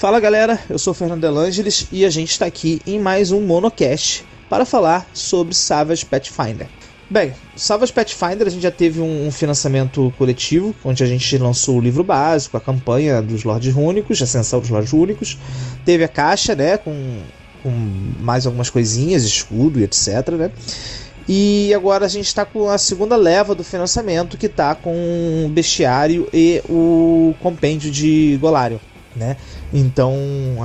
Fala galera, eu sou Fernando Delangeles e a gente está aqui em mais um Monocast para falar sobre Savage Pathfinder. Bem, Savage Pathfinder a gente já teve um financiamento coletivo, onde a gente lançou o livro básico, a campanha dos Lordes Rúnicos, a Ascensão dos Lordes Rúnicos. Teve a caixa, né, com, com mais algumas coisinhas, escudo e etc, né. E agora a gente está com a segunda leva do financiamento, que está com o bestiário e o compêndio de Golarion né? Então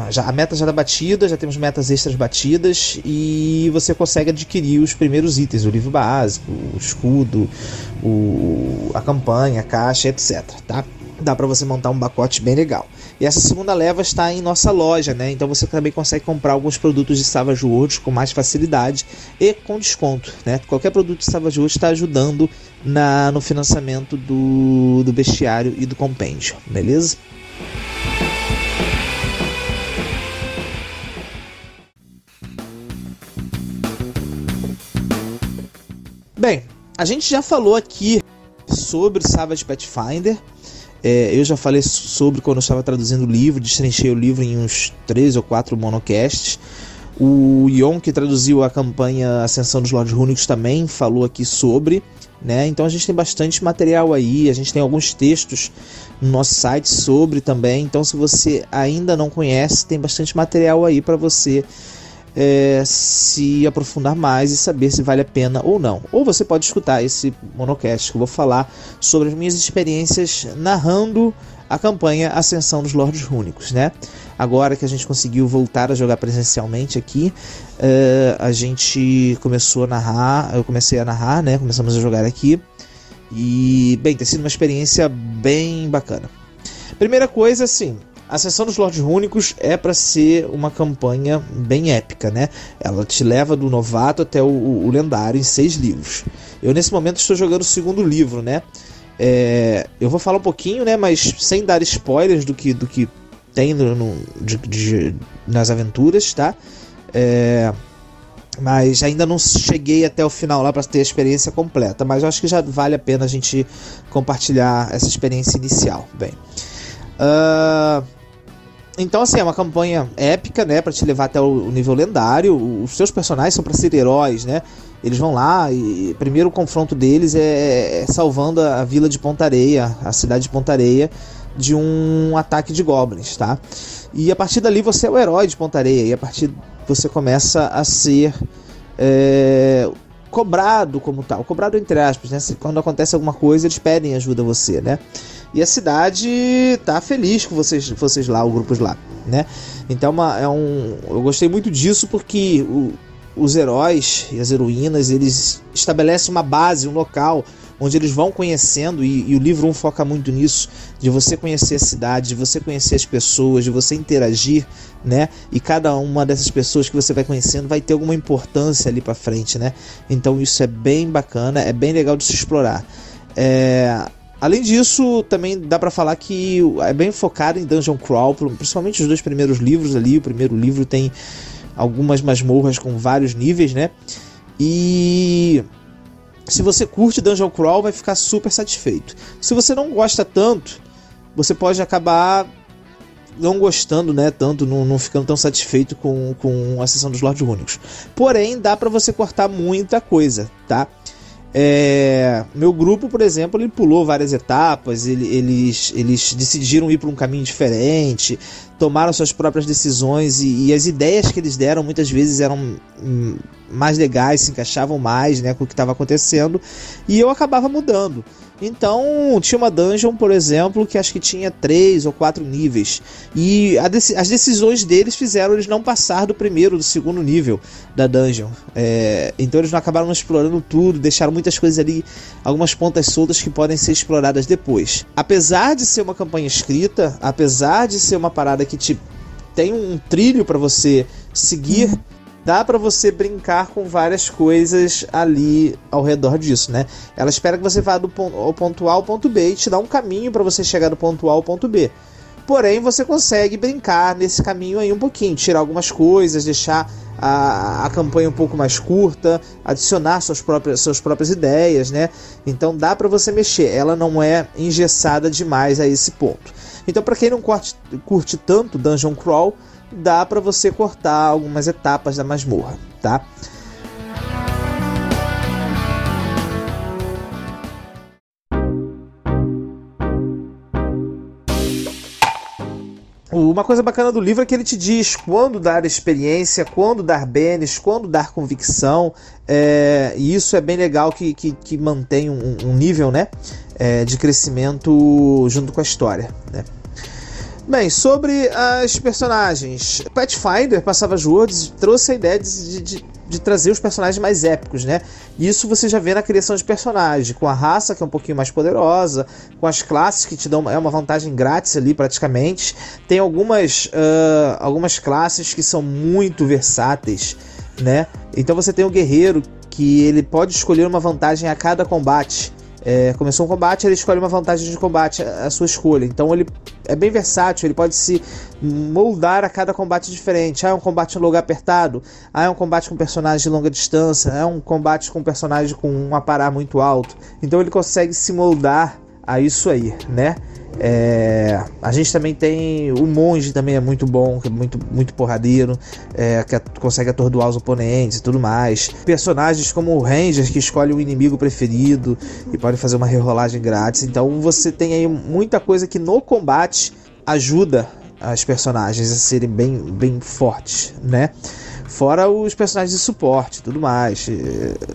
já, a meta já está batida, já temos metas extras batidas e você consegue adquirir os primeiros itens, o livro básico, o escudo, o, a campanha, a caixa, etc. Tá? Dá para você montar um pacote bem legal. E essa segunda leva está em nossa loja, né? Então você também consegue comprar alguns produtos de Savage Worlds com mais facilidade e com desconto, né? Qualquer produto de Savage Worlds está ajudando na, no financiamento do, do bestiário e do compêndio, beleza? Bem, a gente já falou aqui sobre Savage Pathfinder. É, eu já falei sobre quando eu estava traduzindo o livro, destrinchei o livro em uns três ou quatro monocasts. O Yon, que traduziu a campanha Ascensão dos Lordes Rúnicos, também falou aqui sobre. Né? Então a gente tem bastante material aí, a gente tem alguns textos no nosso site sobre também. Então, se você ainda não conhece, tem bastante material aí para você é, se aprofundar mais e saber se vale a pena ou não. Ou você pode escutar esse monocast que eu vou falar sobre as minhas experiências narrando a campanha Ascensão dos Lordes Rúnicos, né? Agora que a gente conseguiu voltar a jogar presencialmente aqui, uh, a gente começou a narrar, eu comecei a narrar, né? Começamos a jogar aqui e bem, tem sido uma experiência bem bacana. Primeira coisa, assim, a Ascensão dos Lordes Rúnicos é para ser uma campanha bem épica, né? Ela te leva do novato até o, o, lendário em seis livros. Eu nesse momento estou jogando o segundo livro, né? É, eu vou falar um pouquinho, né? Mas sem dar spoilers do que, do que tem no, no de, de, nas aventuras, tá? É, mas ainda não cheguei até o final lá para ter a experiência completa. Mas eu acho que já vale a pena a gente compartilhar essa experiência inicial. Bem. Uh, então, assim, é uma campanha épica, né? Pra te levar até o nível lendário. Os seus personagens são para ser heróis, né? Eles vão lá e primeiro o confronto deles é, é salvando a vila de Pontareia, a cidade de Pontareia, de um ataque de goblins, tá? E a partir dali você é o herói de Pontareia. E a partir você começa a ser é, cobrado como tal. Cobrado entre aspas, né? Quando acontece alguma coisa, eles pedem ajuda a você, né? E a cidade tá feliz com vocês, vocês lá, o grupos lá, né? Então uma, é um, eu gostei muito disso porque o, os heróis e as heroínas eles estabelecem uma base, um local onde eles vão conhecendo e, e o livro 1 foca muito nisso de você conhecer a cidade, de você conhecer as pessoas, de você interagir, né? E cada uma dessas pessoas que você vai conhecendo vai ter alguma importância ali para frente, né? Então isso é bem bacana, é bem legal de se explorar. É, Além disso, também dá para falar que é bem focado em dungeon crawl, principalmente os dois primeiros livros ali. O primeiro livro tem algumas masmorras com vários níveis, né? E se você curte dungeon crawl, vai ficar super satisfeito. Se você não gosta tanto, você pode acabar não gostando, né, tanto, não, não ficando tão satisfeito com, com a sessão dos Lords Únicos. Porém, dá para você cortar muita coisa, tá? É, meu grupo, por exemplo, ele pulou várias etapas, ele, eles, eles decidiram ir por um caminho diferente, tomaram suas próprias decisões e, e, as ideias que eles deram muitas vezes eram hum, mais legais, se encaixavam mais né, com o que estava acontecendo e eu acabava mudando. Então, tinha uma dungeon, por exemplo, que acho que tinha três ou quatro níveis. E as decisões deles fizeram eles não passar do primeiro, do segundo nível da dungeon. É, então, eles não acabaram explorando tudo, deixaram muitas coisas ali, algumas pontas soltas que podem ser exploradas depois. Apesar de ser uma campanha escrita, apesar de ser uma parada que te tem um trilho para você seguir. Uhum dá para você brincar com várias coisas ali ao redor disso, né? Ela espera que você vá do ponto, ao ponto A ao ponto B e te dá um caminho para você chegar do ponto A ao ponto B. Porém, você consegue brincar nesse caminho aí um pouquinho, tirar algumas coisas, deixar a, a campanha um pouco mais curta, adicionar suas próprias, suas próprias ideias, né? Então dá para você mexer, ela não é engessada demais a esse ponto. Então, para quem não curte, curte tanto Dungeon Crawl, dá para você cortar algumas etapas da masmorra, tá? Uma coisa bacana do livro é que ele te diz quando dar experiência, quando dar bênus, quando dar convicção. É, e isso é bem legal que, que, que mantém um, um nível né, é, de crescimento junto com a história. Né? Bem, sobre as personagens. Pathfinder, Passava Worlds, trouxe a ideia de, de, de, trazer os personagens mais épicos, né? Isso você já vê na criação de personagens, com a raça que é um pouquinho mais poderosa, com as classes que te dão é uma vantagem grátis ali praticamente. Tem algumas, uh, algumas classes que são muito versáteis, né? Então você tem o guerreiro que ele pode escolher uma vantagem a cada combate. É, começou um combate, ele escolhe uma vantagem de combate a sua escolha. Então ele é bem versátil, ele pode se moldar a cada combate diferente. Ah, é um combate em lugar apertado. Ah, é um combate com personagem de longa distância. É um combate com personagem com um aparar muito alto. Então ele consegue se moldar a isso aí, né? É, a gente também tem o monge também é muito bom, que é muito, muito porradeiro, é, que consegue atordoar os oponentes e tudo mais. Personagens como o Ranger que escolhe o inimigo preferido e pode fazer uma rerolagem grátis. Então você tem aí muita coisa que no combate ajuda as personagens a serem bem, bem fortes, né? Fora os personagens de suporte, tudo mais.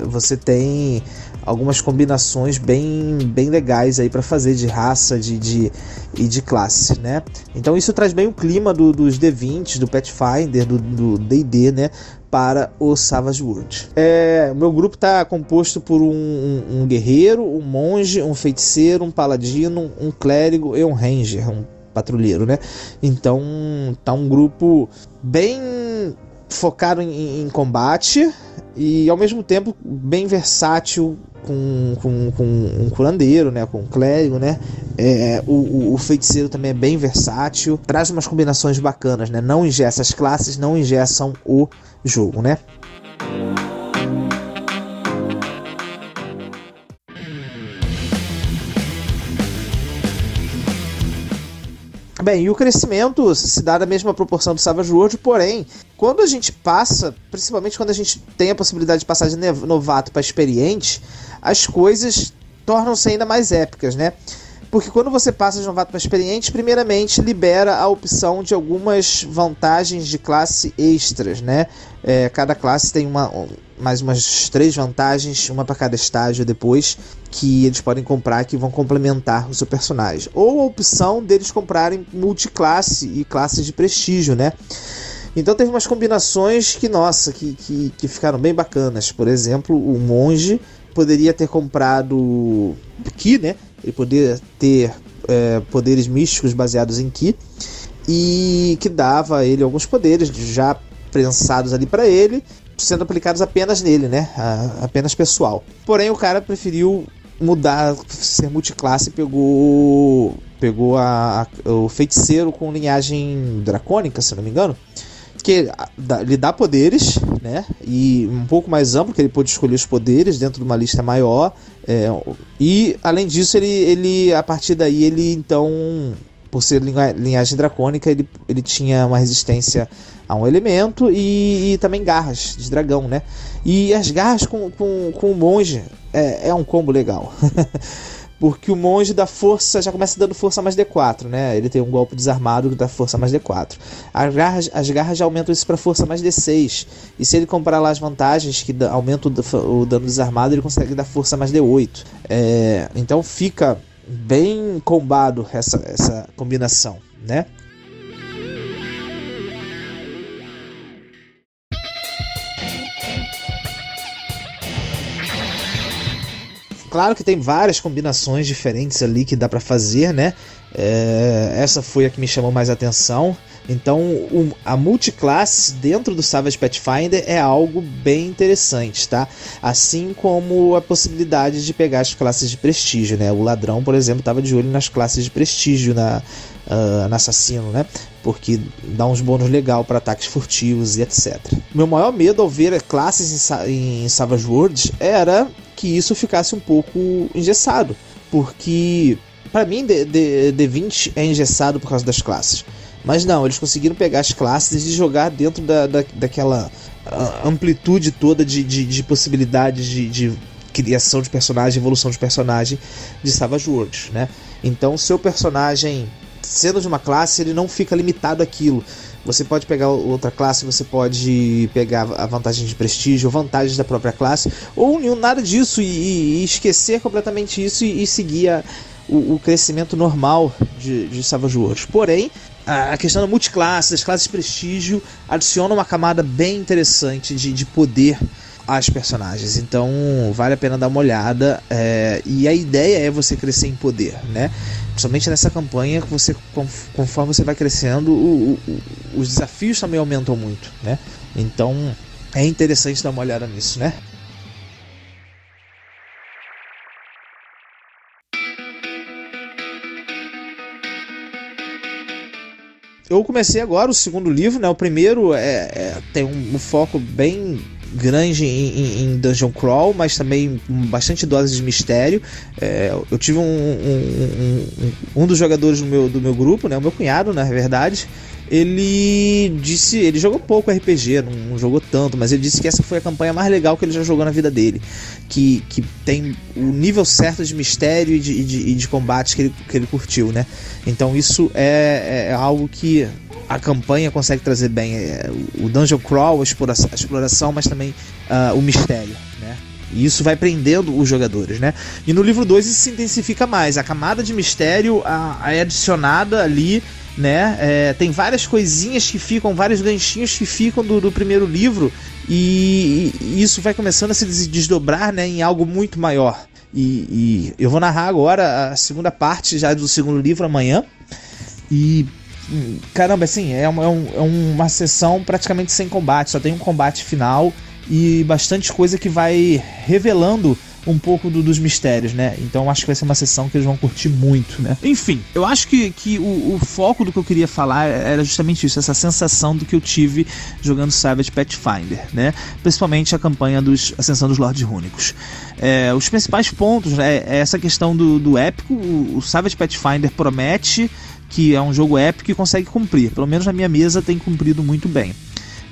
Você tem algumas combinações bem, bem legais aí para fazer de raça de, de, e de classe, né? Então isso traz bem o clima do, dos D20, do Pathfinder, do D&D, né? Para o Savage World. É, meu grupo está composto por um, um, um, guerreiro, um monge, um feiticeiro, um paladino, um clérigo e um ranger, um patrulheiro, né? Então tá um grupo bem focado em, em combate e ao mesmo tempo bem versátil com, com, com um curandeiro, né, com um clérigo, né? É, o, o, feiticeiro também é bem versátil, traz umas combinações bacanas, né? Não ingessa as classes, não ingessam o jogo, né? Bem, e o crescimento se dá da mesma proporção do Savage World, porém, quando a gente passa, principalmente quando a gente tem a possibilidade de passar de novato para experiente, as coisas tornam-se ainda mais épicas, né? Porque quando você passa de novato para experiente, primeiramente libera a opção de algumas vantagens de classe extras, né? É, cada classe tem uma, mais umas três vantagens, uma para cada estágio depois, que eles podem comprar que vão complementar o seu personagem. Ou a opção deles comprarem multiclasse e classes de prestígio, né? Então teve umas combinações que, nossa, que, que, que ficaram bem bacanas. Por exemplo, o monge poderia ter comprado Ki, né? Ele poderia ter é, poderes místicos baseados em Ki e que dava a ele alguns poderes já pensados ali para ele, sendo aplicados apenas nele, né? A, apenas pessoal. Porém, o cara preferiu mudar, ser multiclasse pegou pegou a, a, o feiticeiro com linhagem dracônica, se não me engano que lhe dá poderes, né? E um pouco mais amplo, que ele pode escolher os poderes dentro de uma lista maior. É, e além disso, ele, ele a partir daí ele então, por ser linhagem dracônica, ele, ele tinha uma resistência a um elemento e, e também garras de dragão, né? E as garras com, com, com o monge é, é um combo legal. Porque o monge dá força, já começa dando força mais D4, né? Ele tem um golpe desarmado que dá força mais D4. As garras, as garras já aumentam isso para força mais D6. E se ele comprar lá as vantagens que aumentam o, dano desarmado, ele consegue dar força mais D8. É, então fica bem combado essa, essa combinação, né? Claro que tem várias combinações diferentes ali que dá para fazer, né? É, essa foi a que me chamou mais atenção. Então, um, a multiclasse dentro do Savage Pathfinder é algo bem interessante, tá? Assim como a possibilidade de pegar as classes de prestígio, né? O ladrão, por exemplo, estava de olho nas classes de prestígio na, uh, no assassino, né? Porque dá uns bônus legal para ataques furtivos e etc. Meu maior medo ao ver classes em, em Savage Worlds era que isso ficasse um pouco engessado, porque para mim D, D, 20 é engessado por causa das classes. Mas não, eles conseguiram pegar as classes e jogar dentro da, da, daquela ah, amplitude toda de, de, de possibilidades de, de, criação de personagem, evolução de personagem de Savage Worlds, né? Então, seu personagem, sendo de uma classe, ele não fica limitado àquilo. Você pode pegar outra classe, você pode pegar a vantagem de prestígio, vantagens da própria classe, ou nada disso e, e esquecer completamente isso e, e seguir a, o, o, crescimento normal de, de Savage Worlds. Porém, a questão da multiclasse, das classes de prestígio, adiciona uma camada bem interessante de, de poder às personagens. Então vale a pena dar uma olhada. É, e a ideia é você crescer em poder, né? Principalmente nessa campanha, você, conforme você vai crescendo, o, o, os desafios também aumentam muito, né? Então é interessante dar uma olhada nisso, né? eu comecei agora o segundo livro, né? O primeiro é, é tem um, um, foco bem grande em, em, Dungeon Crawl, mas também bastante dose de mistério. É, eu tive um, um, um, um, dos jogadores do meu, do meu grupo, né? O meu cunhado, na verdade ele disse, ele jogou pouco RPG, não, não, jogou tanto, mas ele disse que essa foi a campanha mais legal que ele já jogou na vida dele, que, que tem o nível certo de mistério e de, de, de combate que ele, que ele curtiu, né? Então isso é, é algo que a campanha consegue trazer bem, é, o Dungeon Crawl, a exploração, a exploração mas também uh, o mistério, né? E isso vai prendendo os jogadores, né? E no livro 2 isso se intensifica mais. A camada de mistério a é adicionada ali né? É, tem várias coisinhas que ficam, vários ganchinhos que ficam do, do primeiro livro e, e, isso vai começando a se desdobrar, né, em algo muito maior. E, e, eu vou narrar agora a segunda parte já do segundo livro amanhã e caramba, assim é uma, é, é uma sessão praticamente sem combate, só tem um combate final e bastante coisa que vai revelando um pouco do, dos mistérios, né? Então acho que vai ser uma sessão que eles vão curtir muito, né? Enfim, eu acho que, que o, o foco do que eu queria falar era justamente isso, essa sensação do que eu tive jogando Savage Pathfinder, né? Principalmente a campanha dos Ascensão dos Lordes Rúnicos. É, os principais pontos né, é essa questão do, do épico, o, o Savage Pathfinder promete que é um jogo épico e consegue cumprir. Pelo menos na minha mesa tem cumprido muito bem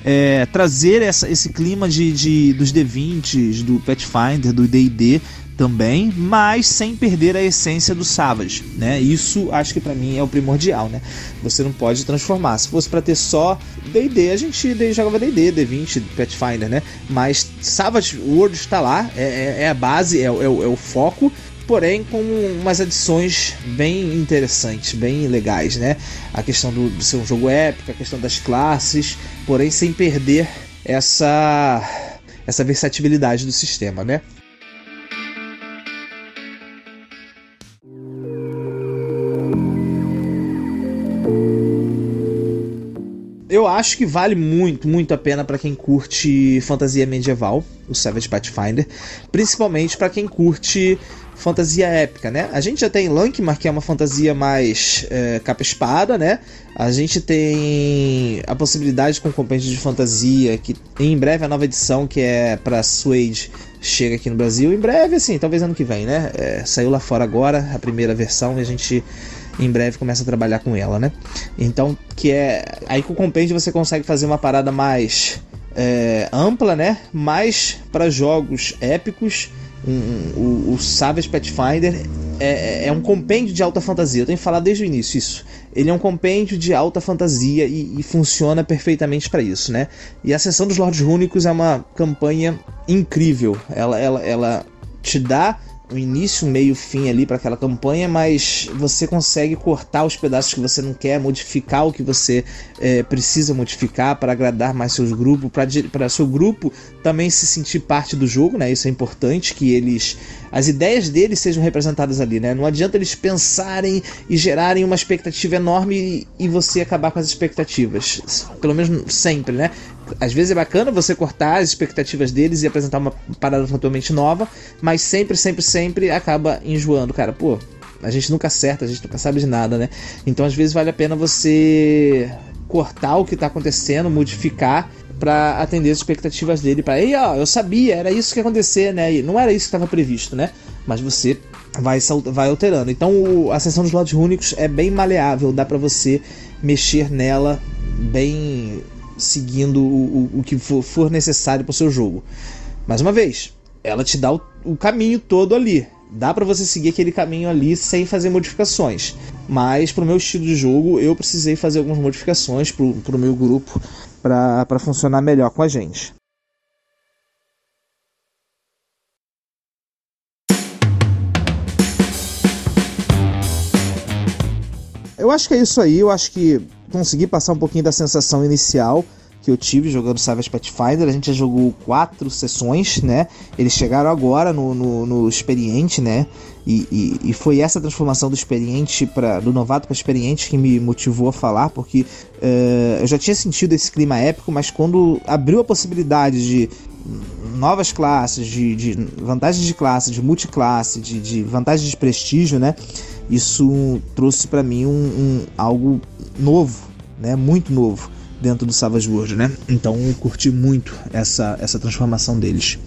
é, trazer essa, esse clima de, de, dos D20, do Pathfinder, do D&D também, mas sem perder a essência do Savage, né? Isso acho que para mim é o primordial, né? Você não pode transformar. Se fosse para ter só D&D, a gente jogava D&D, D20, Pathfinder, né? Mas Savage World está lá, é, é, é a base, é, é, é o foco porém com umas adições bem interessantes, bem legais, né? A questão do, ser um jogo épico, a questão das classes, porém sem perder essa essa versatilidade do sistema, né? eu acho que vale muito, muito a pena para quem curte fantasia medieval, o Savage Pathfinder, principalmente para quem curte fantasia épica, né? A gente já tem Lankmar, que é uma fantasia mais é, capa-espada, né? A gente tem a possibilidade com compêndio de fantasia, que em breve a nova edição, que é para Suede, chega aqui no Brasil. Em breve, assim, talvez ano que vem, né? É, saiu lá fora agora a primeira versão e a gente em breve começa a trabalhar com ela, né? Então, que é. Aí com o compêndio você consegue fazer uma parada mais é, ampla, né? Mais para jogos épicos um, o, o Savage Pathfinder é, é, é, um compêndio de alta fantasia. Eu tenho falar desde o início isso. Ele é um compêndio de alta fantasia e, e funciona perfeitamente para isso, né? E a Ascensão dos Lordes Rúnicos é uma campanha incrível. Ela, ela, ela te dá um início, meio, fim ali para aquela campanha, mas você consegue cortar os pedaços que você não quer, modificar o que você é, precisa modificar para agradar mais seus grupos, para seu grupo também se sentir parte do jogo, né? Isso é importante que eles, as ideias deles sejam representadas ali, né? Não adianta eles pensarem e gerarem uma expectativa enorme e você acabar com as expectativas, pelo menos sempre, né? Às vezes é bacana você cortar as expectativas deles e apresentar uma parada totalmente nova, mas sempre, sempre, sempre acaba enjoando, cara. Pô, a gente nunca acerta, a gente nunca sabe de nada, né? Então às vezes vale a pena você cortar o que tá acontecendo, modificar para atender as expectativas dele, para, ei, ó, eu sabia, era isso que ia acontecer, né? E não era isso que estava previsto, né? Mas você vai vai alterando. Então o, a seção dos lotes únicos é bem maleável, dá para você mexer nela bem seguindo o, o, o que for, for necessário para o seu jogo. Mais uma vez, ela te dá o, o caminho todo ali. Dá para você seguir aquele caminho ali sem fazer modificações. Mas pro meu estilo de jogo, eu precisei fazer algumas modificações pro, pro meu grupo para funcionar melhor com a gente. Eu acho que é isso aí. Eu acho que consegui passar um pouquinho da sensação inicial que eu tive jogando Savage Pathfinder. A gente já jogou quatro sessões, né? Eles chegaram agora no, no, no experiente, né? E, e, e, foi essa transformação do experiente para do novato para experiente que me motivou a falar, porque uh, eu já tinha sentido esse clima épico, mas quando abriu a possibilidade de novas classes, de, de vantagens de classe, de multiclasse, de, de vantagens de prestígio, né? Isso trouxe para mim um, um, algo novo, né? Muito novo dentro do Savage World, né? Então eu curti muito essa, essa transformação deles.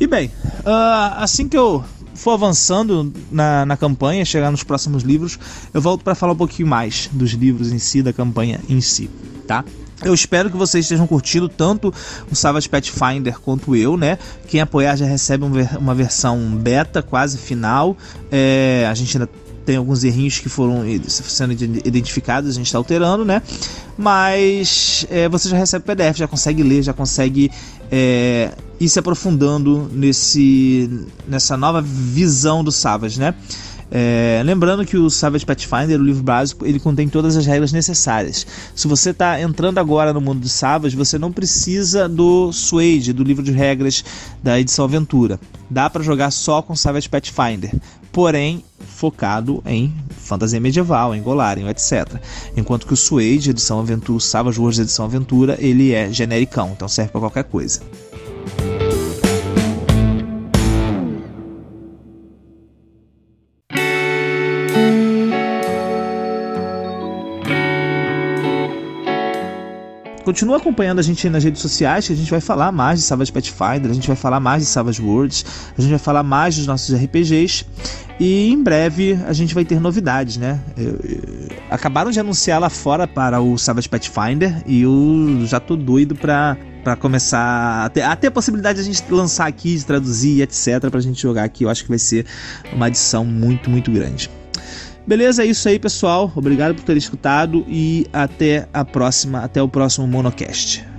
E bem, uh, assim que eu for avançando na, na campanha, chegar nos próximos livros, eu volto para falar um pouquinho mais dos livros em si, da campanha em si, tá? Eu espero que vocês estejam curtindo tanto o Savage Pathfinder quanto eu, né? Quem apoiar já recebe uma versão beta, quase final. É, a gente ainda tem alguns errinhos que foram sendo identificados, a gente está alterando, né? Mas é, você já recebe PDF, já consegue ler, já consegue é, ir se aprofundando nesse, nessa nova visão do Savage, né? É, lembrando que o Savage Pathfinder, o livro básico, ele contém todas as regras necessárias. Se você está entrando agora no mundo do Savage, você não precisa do Suede, do livro de regras da edição Aventura. Dá para jogar só com Savage Pathfinder, porém focado em fantasia medieval, em Golarion, etc. Enquanto que o Suede, edição Aventura, o Savage Wars edição Aventura, ele é genericão, então serve para qualquer coisa. Continua acompanhando a gente nas redes sociais, que a gente vai falar mais de Savage Pathfinder, a gente vai falar mais de Savage Worlds, a gente vai falar mais dos nossos RPGs e em breve a gente vai ter novidades, né? Acabaram de anunciar lá fora para o Savage Pathfinder e eu já tô doido para para começar a ter, a ter a possibilidade de a gente lançar aqui, de traduzir, etc, pra gente jogar aqui. Eu acho que vai ser uma adição muito, muito grande. Beleza, é isso aí, pessoal. Obrigado por ter escutado e até a próxima, até o próximo Monocast.